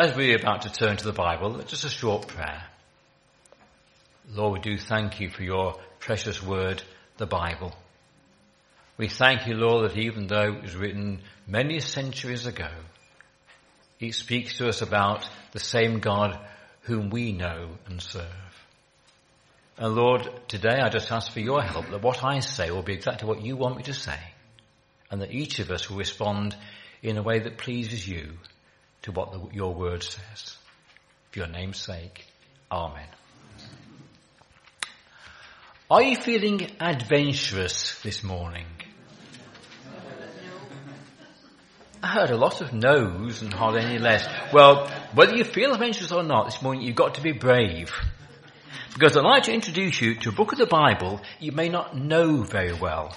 As we're about to turn to the Bible, just a short prayer. Lord, we do thank you for your precious word, the Bible. We thank you, Lord, that even though it was written many centuries ago, it speaks to us about the same God whom we know and serve. And Lord, today I just ask for your help that what I say will be exactly what you want me to say, and that each of us will respond in a way that pleases you to what the, your word says. For your name's sake, Amen. Are you feeling adventurous this morning? I heard a lot of no's and hardly any less. Well, whether you feel adventurous or not this morning, you've got to be brave. Because I'd like to introduce you to a book of the Bible you may not know very well.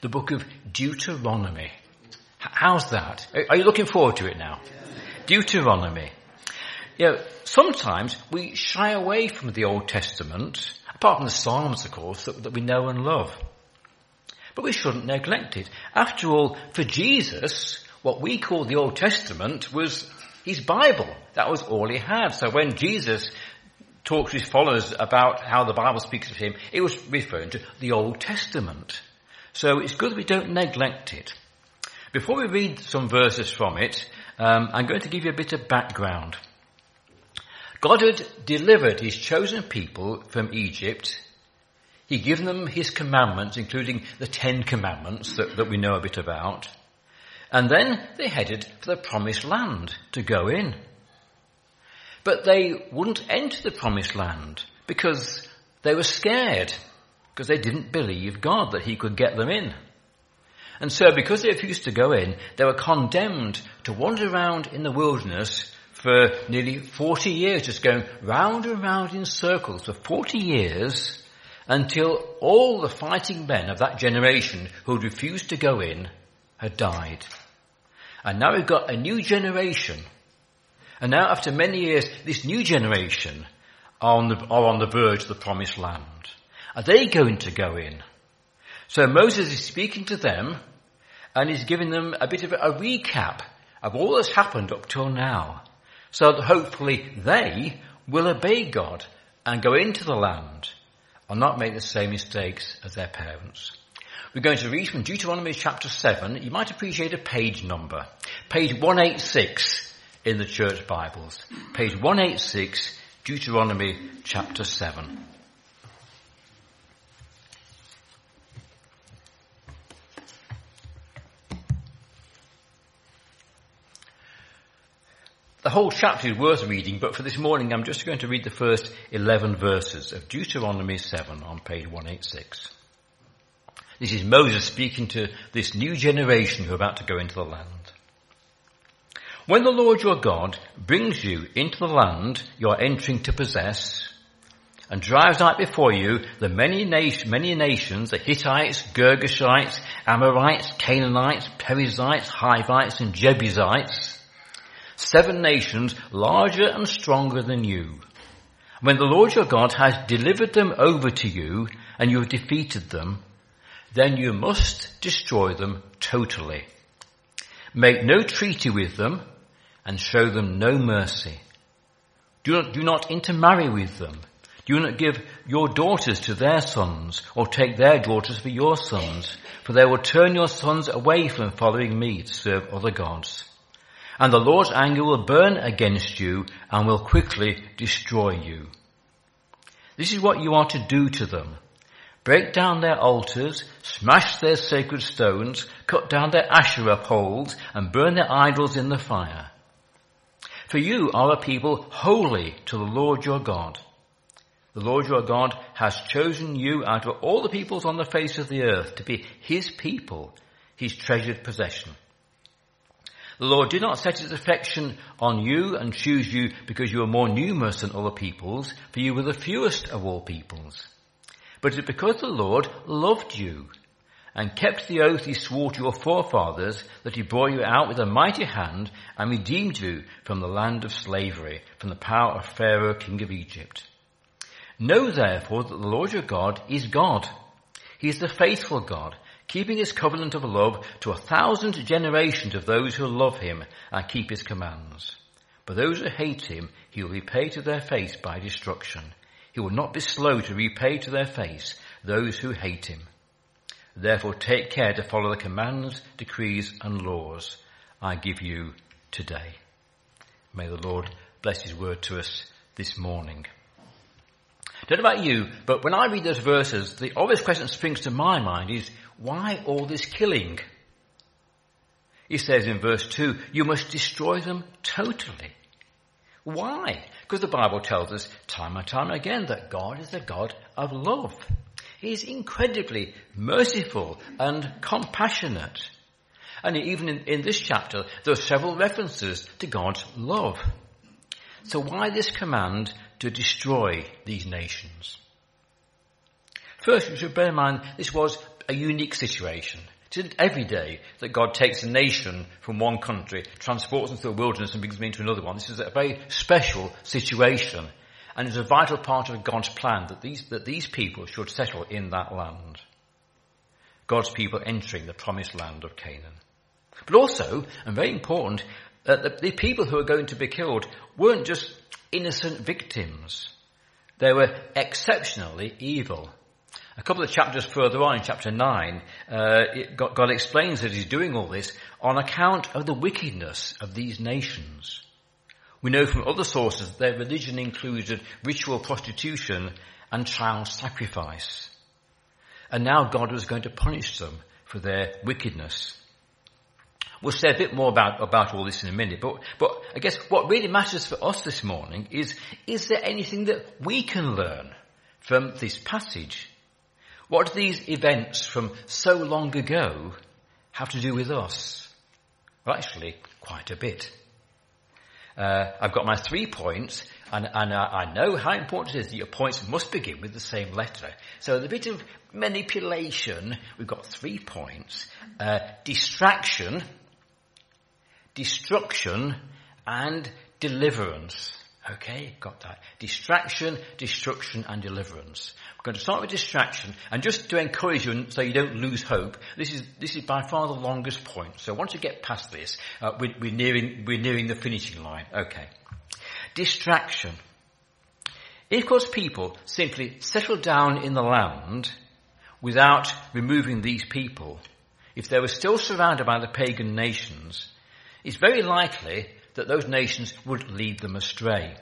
The book of Deuteronomy. How's that? Are you looking forward to it now? Deuteronomy. You know, sometimes we shy away from the Old Testament, apart from the Psalms, of course, that, that we know and love. But we shouldn't neglect it. After all, for Jesus, what we call the Old Testament was his Bible. That was all he had. So when Jesus talked to his followers about how the Bible speaks of him, it was referring to the Old Testament. So it's good that we don't neglect it. Before we read some verses from it, um, I'm going to give you a bit of background. God had delivered his chosen people from Egypt. He'd given them his commandments, including the Ten Commandments that, that we know a bit about. And then they headed for the promised land to go in. But they wouldn't enter the promised land because they were scared, because they didn't believe God that he could get them in. And so because they refused to go in, they were condemned to wander around in the wilderness for nearly 40 years, just going round and round in circles for 40 years until all the fighting men of that generation who had refused to go in had died. And now we've got a new generation. And now after many years, this new generation are on the, are on the verge of the promised land. Are they going to go in? So Moses is speaking to them and he's giving them a bit of a recap of all that's happened up till now. So that hopefully they will obey God and go into the land and not make the same mistakes as their parents. We're going to read from Deuteronomy chapter 7. You might appreciate a page number. Page 186 in the church Bibles. Page 186, Deuteronomy chapter 7. The whole chapter is worth reading, but for this morning I'm just going to read the first 11 verses of Deuteronomy 7 on page 186. This is Moses speaking to this new generation who are about to go into the land. When the Lord your God brings you into the land you're entering to possess, and drives out before you the many, nation, many nations, the Hittites, Girgashites, Amorites, Canaanites, Perizzites, Hivites, and Jebusites, seven nations larger and stronger than you. When the Lord your God has delivered them over to you and you have defeated them, then you must destroy them totally. Make no treaty with them and show them no mercy. Do not, do not intermarry with them. Do not give your daughters to their sons or take their daughters for your sons, for they will turn your sons away from following me to serve other gods and the Lord's anger will burn against you and will quickly destroy you. This is what you are to do to them. Break down their altars, smash their sacred stones, cut down their Asherah poles, and burn their idols in the fire. For you are a people holy to the Lord your God. The Lord your God has chosen you out of all the peoples on the face of the earth to be his people, his treasured possession. The Lord did not set his affection on you and choose you because you were more numerous than other peoples, for you were the fewest of all peoples. But it's because the Lord loved you and kept the oath he swore to your forefathers that he brought you out with a mighty hand and redeemed you from the land of slavery, from the power of Pharaoh, king of Egypt. Know therefore that the Lord your God is God. He is the faithful God keeping his covenant of love to a thousand generations of those who love him and keep his commands. But those who hate him, he will repay to their face by destruction. He will not be slow to repay to their face those who hate him. Therefore take care to follow the commands, decrees and laws I give you today. May the Lord bless his word to us this morning. Don't know about you, but when I read those verses, the obvious question that springs to my mind is, why all this killing? He says in verse 2, you must destroy them totally. Why? Because the Bible tells us time and time again that God is a God of love. He is incredibly merciful and compassionate. And even in, in this chapter, there are several references to God's love. So why this command to destroy these nations? First, we should bear in mind this was a unique situation. It isn't every day that God takes a nation from one country, transports them through a wilderness and brings them into another one. This is a very special situation. And it's a vital part of God's plan that these, that these people should settle in that land. God's people entering the promised land of Canaan. But also, and very important, that the, the people who are going to be killed weren't just innocent victims. They were exceptionally evil. A couple of chapters further on, in chapter 9, uh, God, God explains that He's doing all this on account of the wickedness of these nations. We know from other sources that their religion included ritual prostitution and child sacrifice. And now God was going to punish them for their wickedness. We'll say a bit more about, about all this in a minute, but, but I guess what really matters for us this morning is, is there anything that we can learn from this passage? What do these events from so long ago have to do with us? Well, actually, quite a bit. Uh, I've got my three points, and, and uh, I know how important it is that your points must begin with the same letter. So the bit of manipulation, we've got three points. Uh, distraction, destruction and deliverance. Okay, got that. Distraction, destruction and deliverance. We're going to start with distraction and just to encourage you so you don't lose hope, this is, this is by far the longest point. So once you get past this, uh, we, we're nearing, we're nearing the finishing line. Okay. Distraction. If God's people simply settle down in the land without removing these people, if they were still surrounded by the pagan nations, it's very likely that those nations would lead them astray.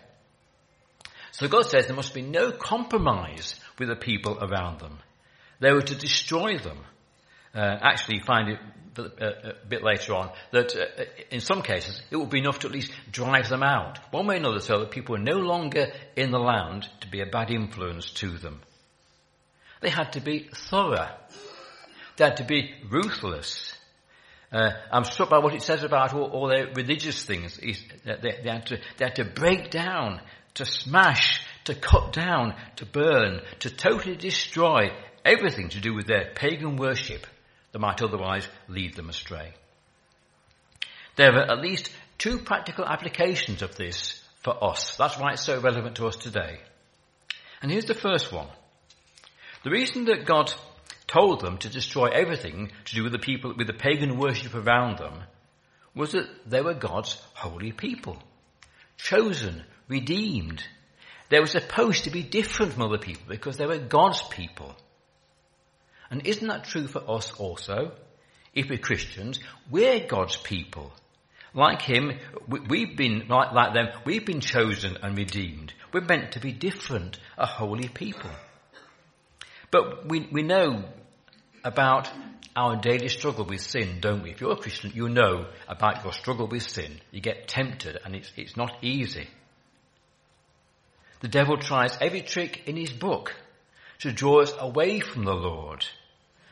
So God says there must be no compromise with the people around them. They were to destroy them. Uh, actually, you find it a, uh, bit later on that uh, in some cases it would be enough to at least drive them out. One way or another, so that people were no longer in the land to be a bad influence to them. They had to be thorough. They had to be ruthless. Uh, I'm struck by what it says about all, all their religious things. They, they, had to, they had to break down, to smash, to cut down, to burn, to totally destroy everything to do with their pagan worship that might otherwise lead them astray. There are at least two practical applications of this for us. That's why it's so relevant to us today. And here's the first one. The reason that God told them to destroy everything to do with the people, with the pagan worship around them, was that they were God's holy people. Chosen, redeemed. They were supposed to be different from other people because they were God's people. And isn't that true for us also? If we're Christians, we're God's people. Like Him, we've been, like, like them, we've been chosen and redeemed. We're meant to be different, a holy people. But we, we know about our daily struggle with sin, don't we? If you're a Christian, you know about your struggle with sin. You get tempted and it's, it's not easy. The devil tries every trick in his book to draw us away from the Lord,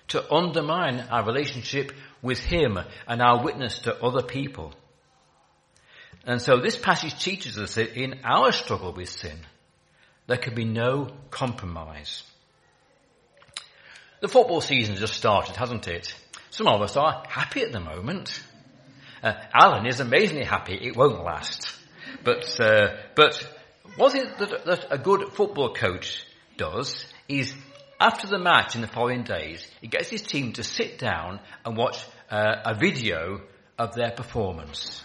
to undermine our relationship with him and our witness to other people. And so this passage teaches us that in our struggle with sin, there can be no compromise. The football season just started, hasn't it? Some of us are happy at the moment. Uh, Alan is amazingly happy. It won't last. But, uh, but what it that, that a good football coach does is after the match in the following days, he gets his team to sit down and watch uh, a video of their performance.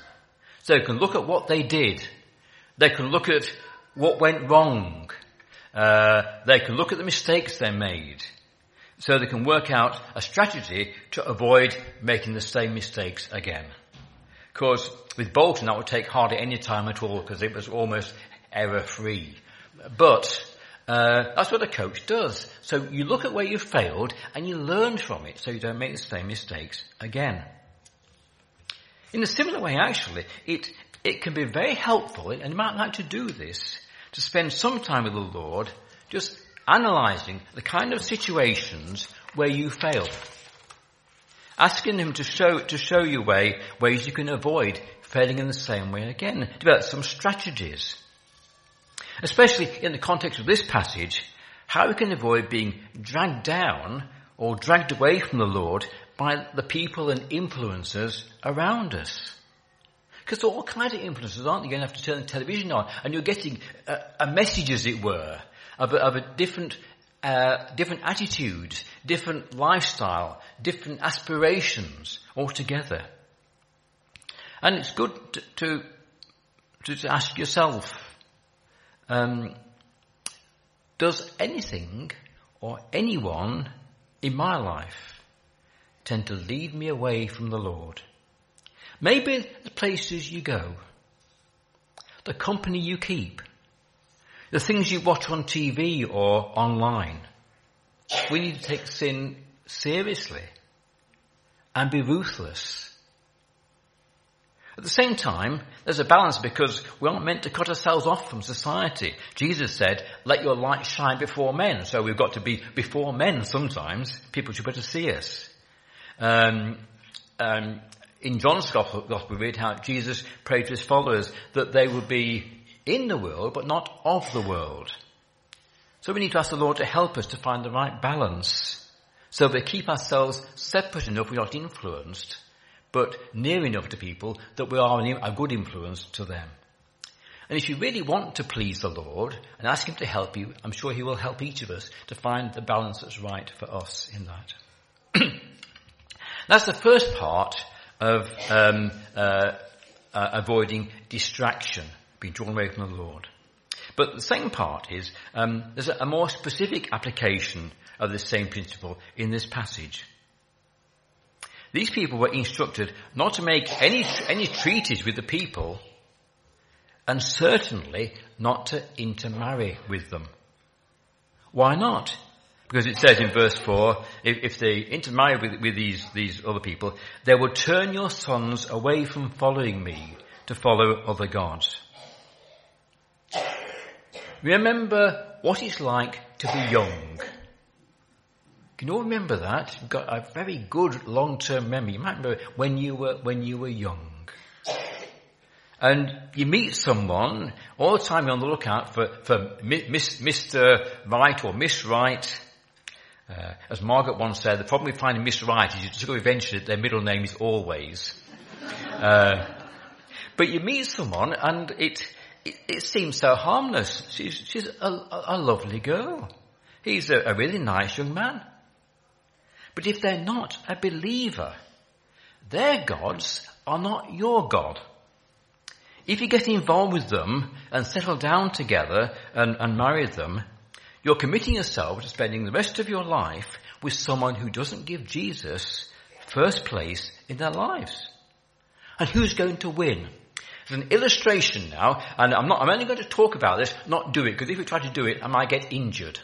So you can look at what they did They can look at what went wrong. Uh, they can look at the mistakes they made. So they can work out a strategy to avoid making the same mistakes again. Of course, with Bolton that would take hardly any time at all because it was almost error free. But uh, that's what a coach does. So you look at where you failed and you learn from it so you don't make the same mistakes again. In a similar way, actually, it, it can be very helpful, and you might like to do this, to spend some time with the Lord just analysing the kind of situations where you fail. Asking Him to show, to show you way, ways you can avoid failing in the same way again. Develop some strategies. Especially in the context of this passage, how we can avoid being dragged down or dragged away from the Lord by the people and influences around us. Because there are all kinds of influences, aren't you? You're going to have to turn the television on, and you're getting a, a message, as it were, of a, of a different, uh, different attitude, different lifestyle, different aspirations altogether. And it's good to, to, to ask yourself, um, does anything or anyone in my life tend to lead me away from the Lord. Maybe the places you go, the company you keep, the things you watch on TV or online. We need to take sin seriously and be ruthless. At the same time, there's a balance because we aren't meant to cut ourselves off from society. Jesus said, let your light shine before men. So we've got to be before men sometimes. People should be able to see us. Um, um, in John's gospel, gospel, we read how Jesus prayed to his followers that they would be in the world, but not of the world. So we need to ask the Lord to help us to find the right balance so that we keep ourselves separate enough we're not influenced, but near enough to people that we are a good influence to them. And if you really want to please the Lord and ask Him to help you, I'm sure He will help each of us to find the balance that's right for us in that. That's the first part of um, uh, uh, avoiding distraction, being drawn away from the Lord. But the second part is um, there's a, more specific application of the same principle in this passage. These people were instructed not to make any any treaties with the people, and certainly not to intermarry with them. Why not? Because it says in verse 4, if, if they intermarry with, with these, these other people, they will turn your sons away from following me to follow other gods. Remember what it's like to be young. Can you all remember that? You've got a very good long-term memory. You might remember when you were, when you were young. And you meet someone, all the time you're on the lookout for, for Miss, Mr. Right or Miss Right, uh, as Margaret once said, the problem with finding Miss Right is you discover eventually that their middle name is always. Uh, but you meet someone and it, it, it seems so harmless. She's, she's a, a, lovely girl. He's a, a really nice young man. But if they're not a believer, their gods are not your God. If you get involved with them and settle down together and, and marry them, you're committing yourself to spending the rest of your life with someone who doesn't give Jesus first place in their lives. And who's going to win? There's an illustration now, and I'm not, I'm only going to talk about this, not do it, because if we try to do it, I might get injured.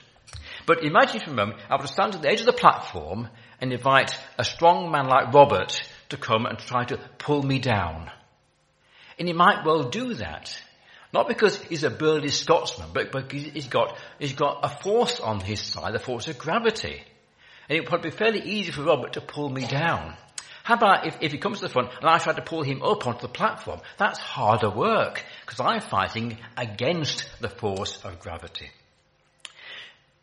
But imagine for a moment, I would stand at the edge of the platform and invite a strong man like Robert to come and try to pull me down. And he might well do that. Not because he's a burly Scotsman, but because he's got, he's got a force on his side, the force of gravity. And it would probably be fairly easy for Robert to pull me down. How about if, if he comes to the front and I try to pull him up onto the platform? That's harder work, because I'm fighting against the force of gravity.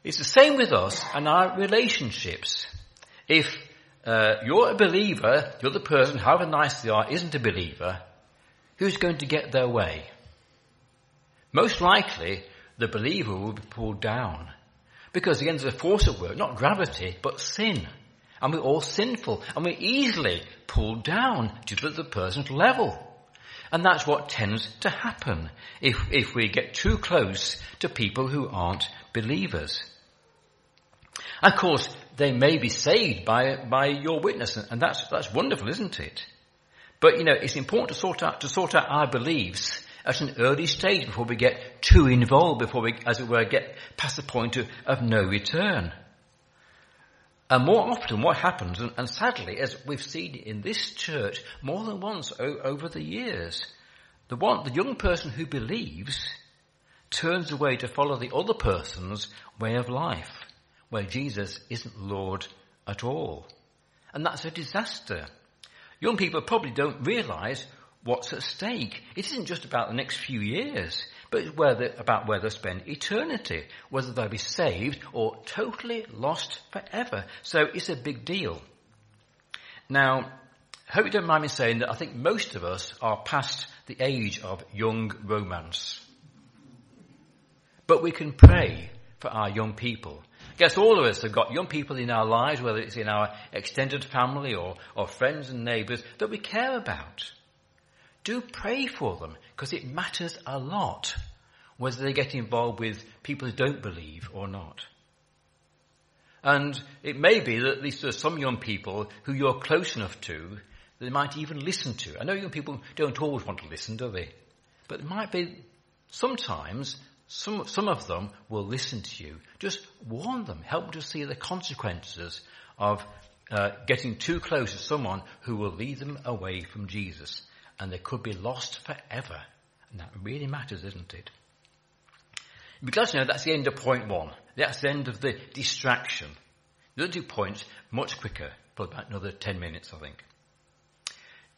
It's the same with us and our relationships. If uh, you're a believer, the other person, however nice they are, isn't a believer, who's going to get their way? most likely the believer will be pulled down. Because again, there's a force at work, not gravity, but sin. And we're all sinful, and we're easily pulled down to the person's level. And that's what tends to happen if, if we get too close to people who aren't believers. Of course, they may be saved by, by your witness, and that's, that's wonderful, isn't it? But, you know, it's important to sort out, to sort out our beliefs at an early stage before we get too involved, before we, as it were, get past the point of, of no return. And more often what happens, and, and, sadly, as we've seen in this church more than once o- over the years, the one, the young person who believes turns away to follow the other person's way of life, where Jesus isn't Lord at all. And that's a disaster. Young people probably don't realize what's at stake. It isn't just about the next few years, but about whether they spend eternity, whether they'll be saved or totally lost forever. So it's a big deal. Now, I hope you don't mind me saying that I think most of us are past the age of young romance. But we can pray for our young people. I guess all of us have got young people in our lives, whether it's in our extended family or, or friends and neighbours, that we care about do pray for them because it matters a lot whether they get involved with people who don't believe or not. And it may be that at least there are some young people who you're close enough to that they might even listen to. I know young people don't always want to listen, do they? But it might be sometimes some, some of them will listen to you. Just warn them, help them to see the consequences of uh, getting too close to someone who will lead them away from Jesus and they could be lost forever. And that really matters, isn't it? Because you know that's the end of point one. That's the end of the distraction. The other two points, much quicker, probably about another ten minutes, I think.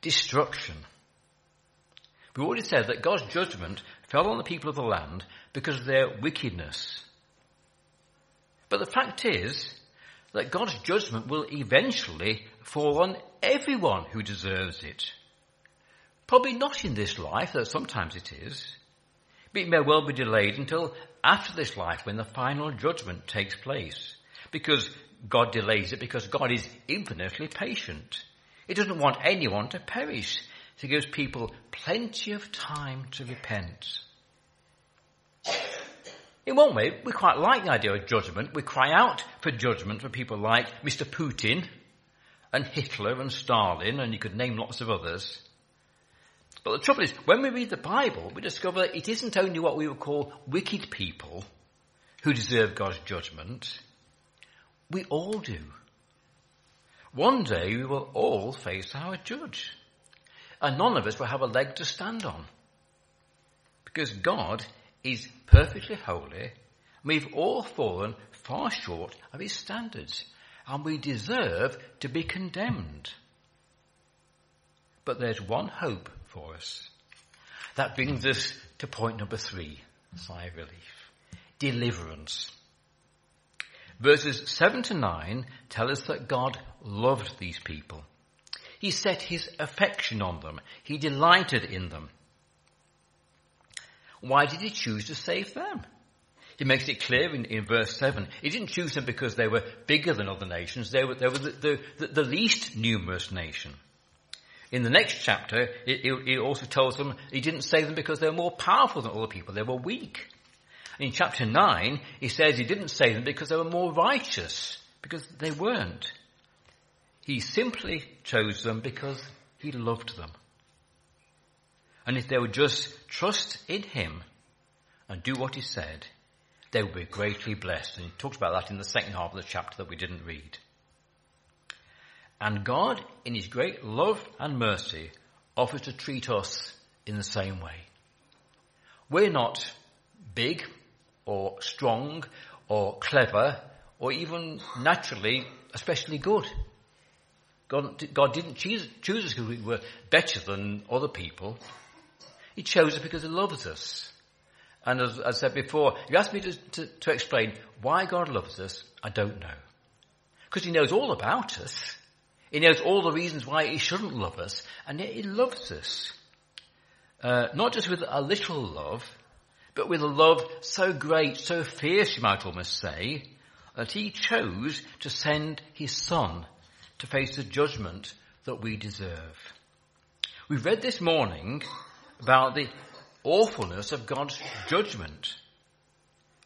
Destruction. We already said that God's judgment fell on the people of the land because of their wickedness. But the fact is that God's judgment will eventually fall on everyone who deserves it. Probably not in this life, though sometimes it is. But it may well be delayed until after this life when the final judgment takes place. Because God delays it because God is infinitely patient. He doesn't want anyone to perish. So he gives people plenty of time to repent. In one way, we quite like the idea of judgment. We cry out for judgment for people like Mr. Putin and Hitler and Stalin, and you could name lots of others. But the trouble is, when we read the Bible, we discover it isn't only what we would call wicked people who deserve God's judgment. We all do. One day we will all face our judge. And none of us will have a leg to stand on. Because God is perfectly holy. and We've all fallen far short of his standards. And we deserve to be condemned. But there's one hope for us. That brings us to point number three, sigh of relief. Deliverance. Verses 7 to 9 tell us that God loved these people. He set his affection on them. He delighted in them. Why did he choose to save them? He makes it clear in, in verse 7. He didn't choose them because they were bigger than other nations. They were, they were the, the, the least numerous nation. In the next chapter, it, also tells them he didn't save them because they were more powerful than other people. They were weak. In chapter 9, he says he didn't save them because they were more righteous, because they weren't. He simply chose them because he loved them. And if they would just trust in him and do what he said, they would be greatly blessed. And he talks about that in the second half of the chapter that we didn't read. And God, in His great love and mercy, offers to treat us in the same way. We're not big or strong or clever or even naturally especially good. God, God didn't choose, choose us because we were better than other people. He chose us because He loves us. And as I said before, you asked me to, to, to explain why God loves us, I don't know. Because He knows all about us. He knows all the reasons why he shouldn't love us, and yet he loves us. Uh, not just with a little love, but with a love so great, so fierce, you might almost say, that he chose to send his son to face the judgment that we deserve. We read this morning about the awfulness of God's judgment.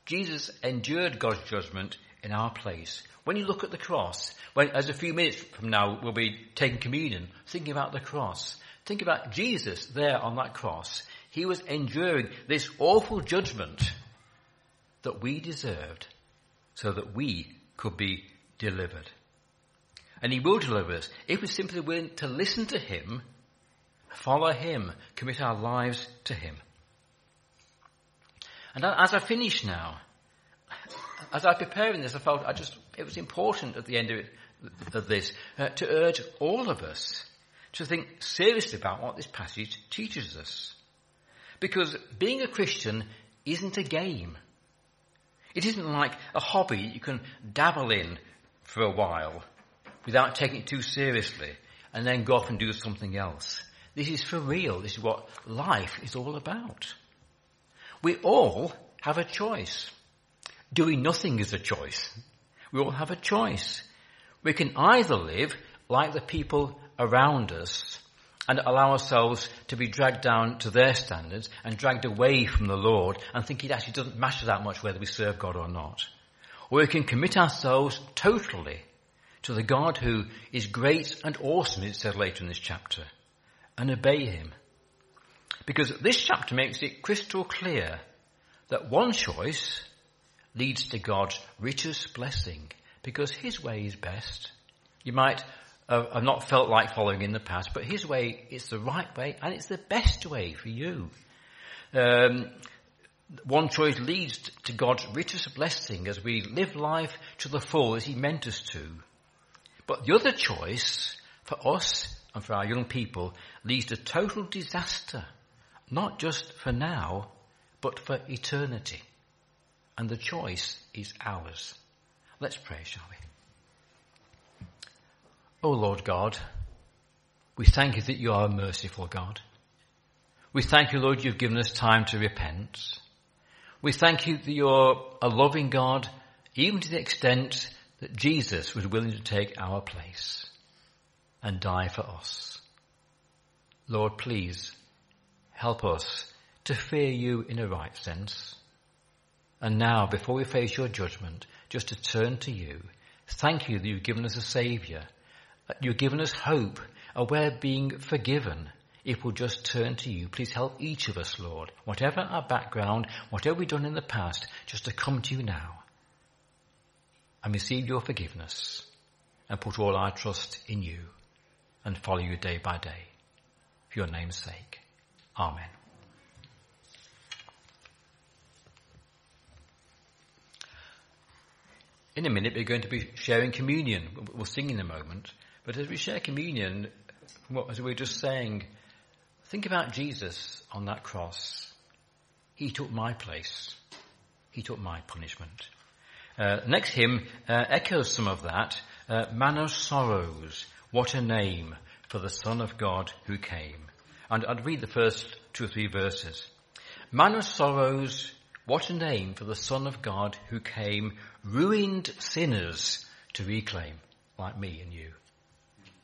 Jesus endured God's judgment in our place. When you look at the cross, when, as a few minutes from now we'll be taking communion, thinking about the cross, think about Jesus there on that cross. He was enduring this awful judgment that we deserved so that we could be delivered. And he will deliver us if we're simply willing to listen to him, follow him, commit our lives to him. And as I finish now, as I was preparing this, I felt I just, it was important at the end of, it, of this uh, to urge all of us to think seriously about what this passage teaches us. Because being a Christian isn't a game. It isn't like a hobby you can dabble in for a while without taking it too seriously and then go off and do something else. This is for real. This is what life is all about. We all have a choice. Doing nothing is a choice. We all have a choice. We can either live like the people around us and allow ourselves to be dragged down to their standards and dragged away from the Lord and think it actually doesn't matter that much whether we serve God or not. Or we can commit ourselves totally to the God who is great and awesome, it said later in this chapter, and obey him. Because this chapter makes it crystal clear that one choice leads to God's richest blessing because his way is best. You might have not felt like following in the past, but his way is the right way and it's the best way for you. Um, one choice leads to God's richest blessing as we live life to the full as he meant us to. But the other choice for us and for our young people leads to total disaster, not just for now, but for eternity. And the choice is ours. Let's pray, shall we? O oh Lord God, we thank you that you are a merciful God. We thank you, Lord, you've given us time to repent. We thank you that you're a loving God, even to the extent that Jesus was willing to take our place and die for us. Lord, please help us to fear you in a right sense. And now, before we face your judgment, just to turn to you, thank you that you've given us a Saviour, you've given us hope, and we're being forgiven if we'll just turn to you. Please help each of us, Lord, whatever our background, whatever we've done in the past, just to come to you now and receive your forgiveness and put all our trust in you and follow you day by day. For your name's sake. Amen. In a minute, we're going to be sharing communion. We'll sing in a moment. But as we share communion, as we were just saying, think about Jesus on that cross. He took my place. He took my punishment. Uh, next hymn uh, echoes some of that. Uh, Man of Sorrows, what a name for the Son of God who came. And I'd read the first two or three verses. Man of Sorrows, what a name for the Son of God who came, ruined sinners to reclaim, like me and you.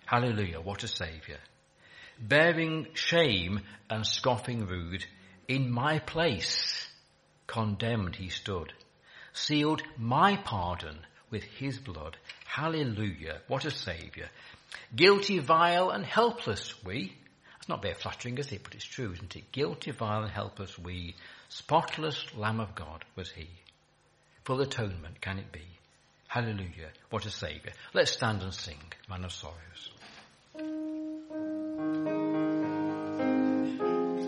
Hallelujah, what a Saviour. Bearing shame and scoffing rude, in my place, condemned he stood sealed my pardon with his blood. Hallelujah. What a saviour. Guilty, vile and helpless we. That's not very flattering, is it? But it's true, isn't it? Guilty, vile and helpless we. Spotless Lamb of God was he. Full atonement can it be? Hallelujah. What a saviour. Let's stand and sing, Man of Sorrows.